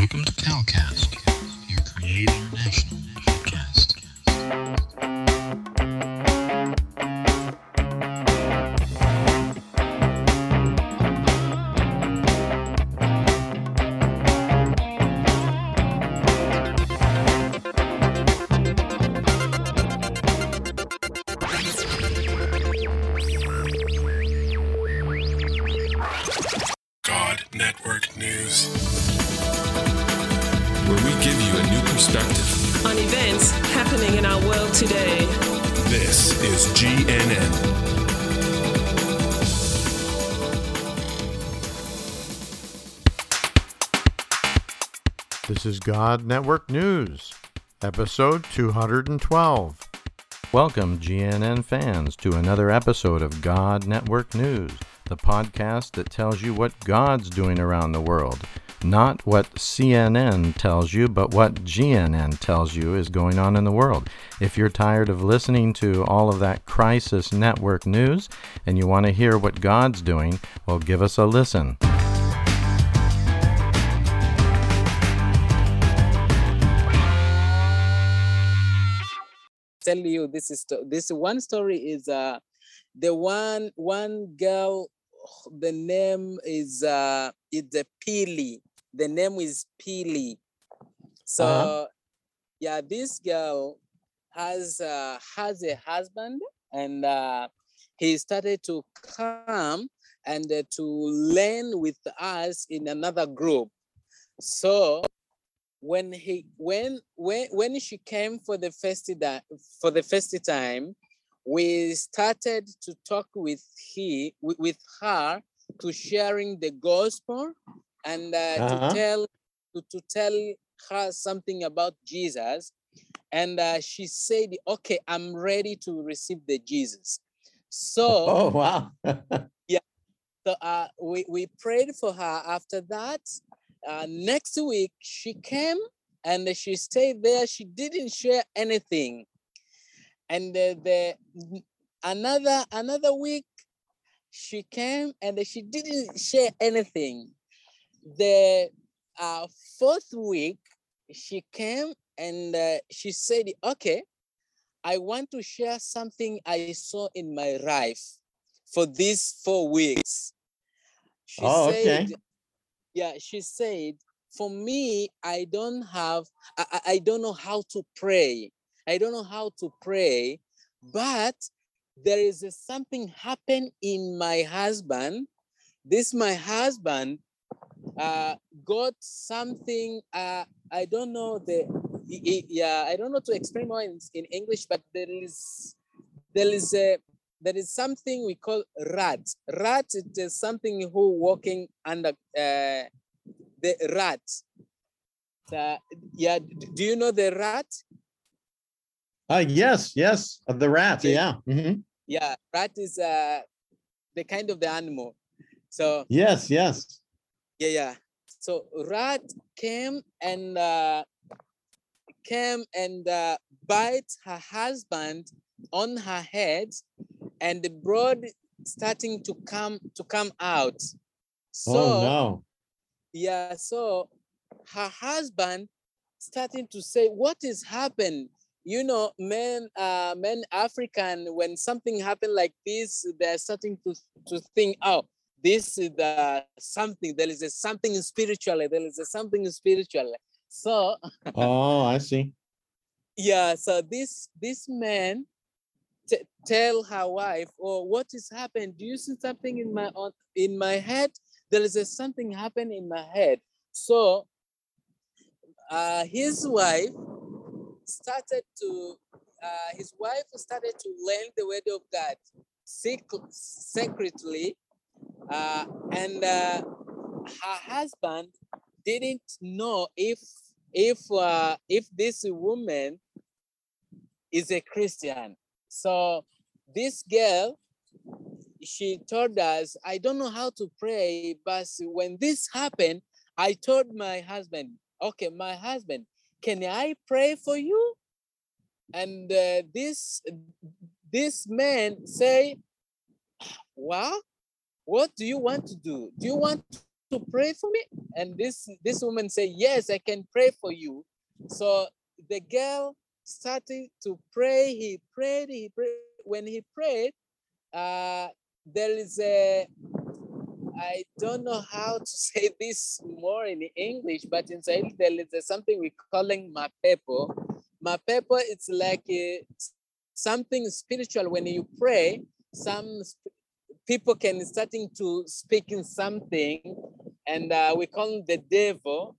Welcome to Calcast, your Create International podcast. God Network News. Perspective. on events happening in our world today. This is GNN. This is God Network News, episode 212. Welcome, GNN fans, to another episode of God Network News, the podcast that tells you what God's doing around the world. Not what CNN tells you, but what GNN tells you is going on in the world. If you're tired of listening to all of that crisis network news and you want to hear what God's doing, well, give us a listen. tell you this is this one story is uh the one one girl the name is uh it's a Pili. The name is Pili. So Uh-huh. yeah, this girl has uh has a husband and uh he started to come and uh, to learn with us in another group. So when he when when when she came for the first da- for the first time we started to talk with he with, with her to sharing the gospel and uh, Uh-huh. to tell to, to tell her something about jesus and uh, she said okay i'm ready to receive the jesus so Oh wow. Yeah. So uh, we, we prayed for her after that. Uh, next week, she came and she stayed there. She didn't share anything. And uh, the another another week, she came and she didn't share anything. The uh, fourth week, she came and uh, she said, "Okay, I want to share something I saw in my life for these four weeks." She Oh, okay. yeah, she said, for me, I don't have, I, I- don't know how to pray. I don't know how to pray, but there is a something happen in my husband. This my husband uh, got something. Uh, I don't know the. Yeah, I don't know to explain more in, in English, but there is there is a there is something we call rat. Rat it is something who walking under uh, the rat. Uh, yeah, do you know the rat? Uh, yes, yes, of the rat. Okay. Yeah. mhm. Yeah, rat is uh, the kind of the animal. So Yes, yes. Yeah, yeah. So rat came and uh, came and uh, bite her husband on her head, and the blood starting to come to come out. So oh no. yeah, so her husband starting to say, "What is happened?" You know, men, uh, men African, when something happened like this, they're starting to to think, "Oh, this is the something. There is a something spiritual. There is a something spiritual." So Oh, I see. yeah, so this this man t- tell her wife, "Oh, what is happened? Do you see something in my on in my head? There is a something happen in my head." So uh, his wife started to uh, his wife started to learn the word of God sec- secretly, uh, and uh, her husband didn't know if if uh, if this woman is a Christian. So this girl, she told us, I don't know how to pray, but when this happened, I told my husband, okay, my husband, can I pray for you? And uh, this this man say, what? What do you want to do? Do you want to pray for me? And this this woman said, Yes, I can pray for you. So the girl started to pray. He prayed, he prayed. When he prayed, uh, there is a I don't know how to say this more in English, but in Swahili there is something we're calling mapepo. Mapepo it's like a, something spiritual. When you pray, some people can starting to speak in something, and uh, we call the devil.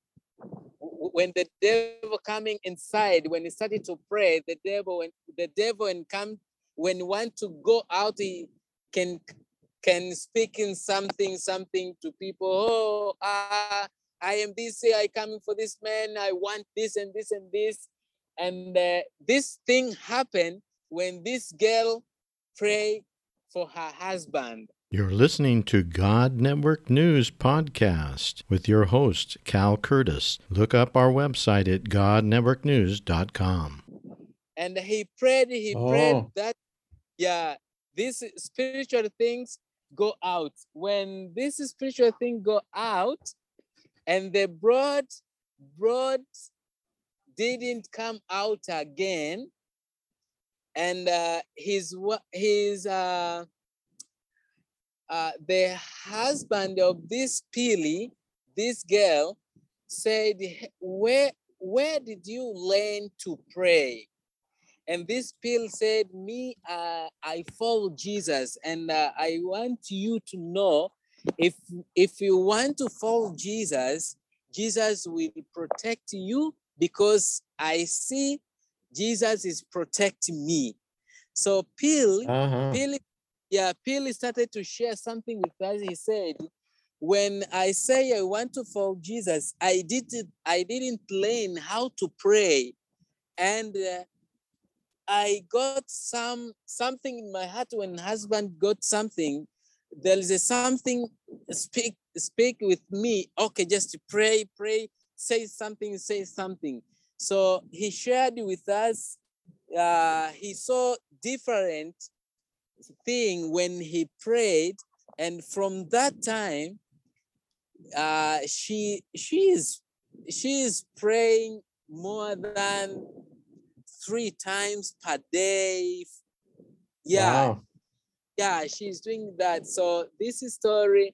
When the devil coming inside, when he started to pray, the devil when the devil and come when he want to go out, he can can speak in something, something to people. Oh, ah, I am this, I coming for this man. I want this and this and this. And uh, this thing happened when this girl pray for her husband. You're listening to God Network News Podcast with your host, Cal Curtis. Look up our website at godnetworknews.com. And he prayed, he oh. prayed Oh. that, yeah, these spiritual things go out. When this spiritual thing go out, and the broad, broad didn't come out again, and uh, his his uh, uh, the husband of this Pili, this girl, said, "Where where did you learn to pray?" And this Pili said, Me, uh, I follow Jesus, and uh, I want you to know if if you want to follow Jesus, Jesus will protect you because I see Jesus is protecting me. So Pili, Uh-huh. Pili, yeah, Pili started to share something with us. He said, when I say I want to follow Jesus, I didn't I didn't learn how to pray. And uh, I got some something in my heart when husband got something. There is a something speak speak with me. Okay, just pray, pray, say something, say something. So he shared with us. Uh, he saw different thing when he prayed, and from that time, uh, she she is she is praying more than three times per day. Yeah, Wow. yeah, she's doing that. So this is story,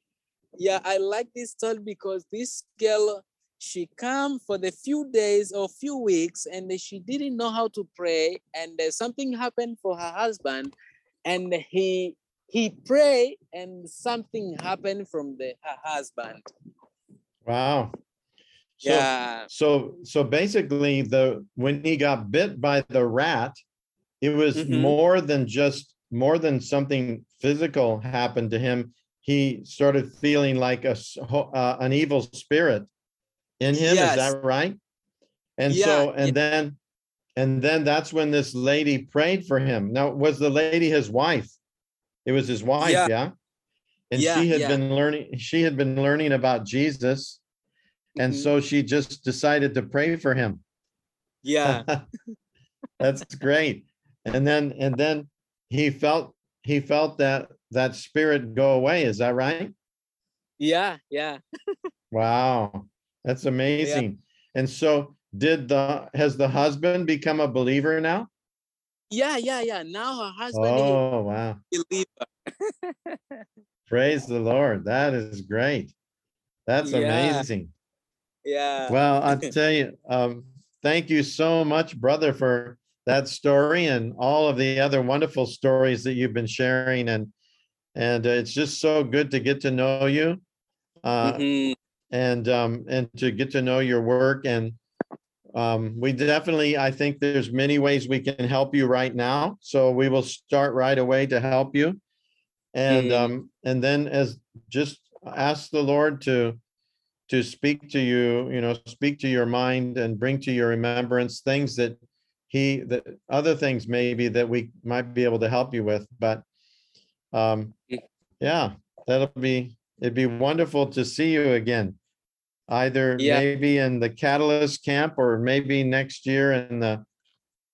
yeah, I like this story because this girl, she come for the few days or few weeks and she didn't know how to pray and something happened for her husband and he he prayed and something happened from the her husband. Wow. So, yeah. so so basically the when he got bit by the rat, it was Mhm. more than just more than something physical happened to him. He started feeling like a uh, an evil spirit in him. Yes. Is that right? And Yeah, so and then and then that's when this lady prayed for him. Now was the lady his wife? It was his wife, Yeah. yeah. And Yeah, she had yeah. been learning. She had been learning about Jesus, and Mhm. so she just decided to pray for him. yeah. That's great. And then and then he felt he felt that that spirit go away. Is that right? Yeah, yeah. Wow. That's amazing. And so did the has the husband become a believer now? Yeah, yeah, yeah. Now her husband is Oh, wow. a believer. Praise the Lord. That is great. That's Yeah. amazing. Yeah. Well, I tell you, um, thank you so much, brother, for that story and all of the other wonderful stories that you've been sharing. And and uh, it's just so good to get to know you, uh, Mhm. And um, and to get to know your work. And um, we definitely, I think there's many ways we can help you right now. So we will start right away to help you. And um, and then as just ask the Lord to to speak to you, you know, speak to your mind and bring to your remembrance things that he that other things maybe that we might be able to help you with. But um yeah, that'll be it'd be wonderful to see you again. Either Yeah. maybe in the Catalyst camp or maybe next year in the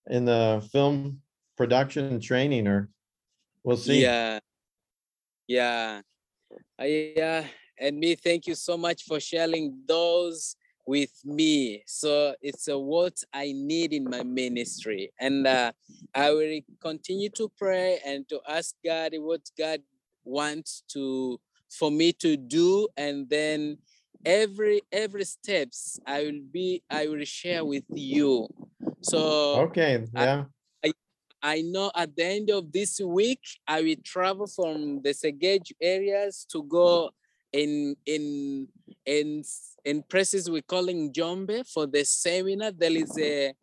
in the film production training or we'll see. Yeah. Yeah. I uh, and me, thank you so much for sharing those with me. So it's uh, what I need in my ministry. And uh, I will continue to pray and to ask God what God wants to for me to do. And then every every steps I will be I will share with you. So Okay, I- yeah, I know at the end of this week, I will travel from the Segej areas to go in in in in places we're calling Njombe for the seminar. There is a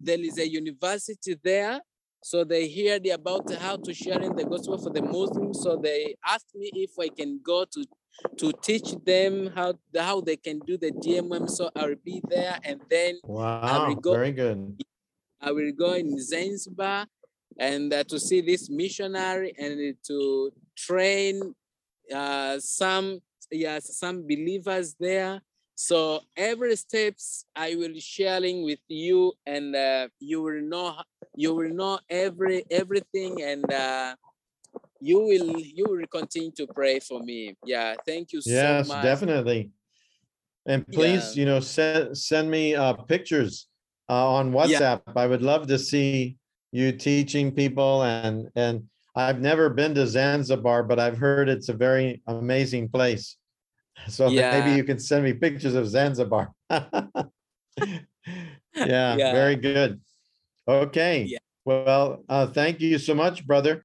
there is a university there. So they heard about how to share in the gospel for the Muslims. So they asked me if I can go to to teach them how how they can do the DMM. So I'll be there and then wow, go- very good. I will go in Zanzibar and uh, to see this missionary and to train uh, some yes some believers there. So every steps I will sharing with you, and uh, you will know you will know every everything, and uh, you will you will continue to pray for me. Yeah, thank you Yes, so much. definitely. And please, Yeah. you know, send send me uh pictures uh on WhatsApp. I would love to see you teaching people and and I've never been to Zanzibar, but I've heard it's a very amazing place. So Yeah. maybe you can send me pictures of Zanzibar. Yeah, Yeah. very good. Okay. Yeah. Well, uh, thank you so much, brother.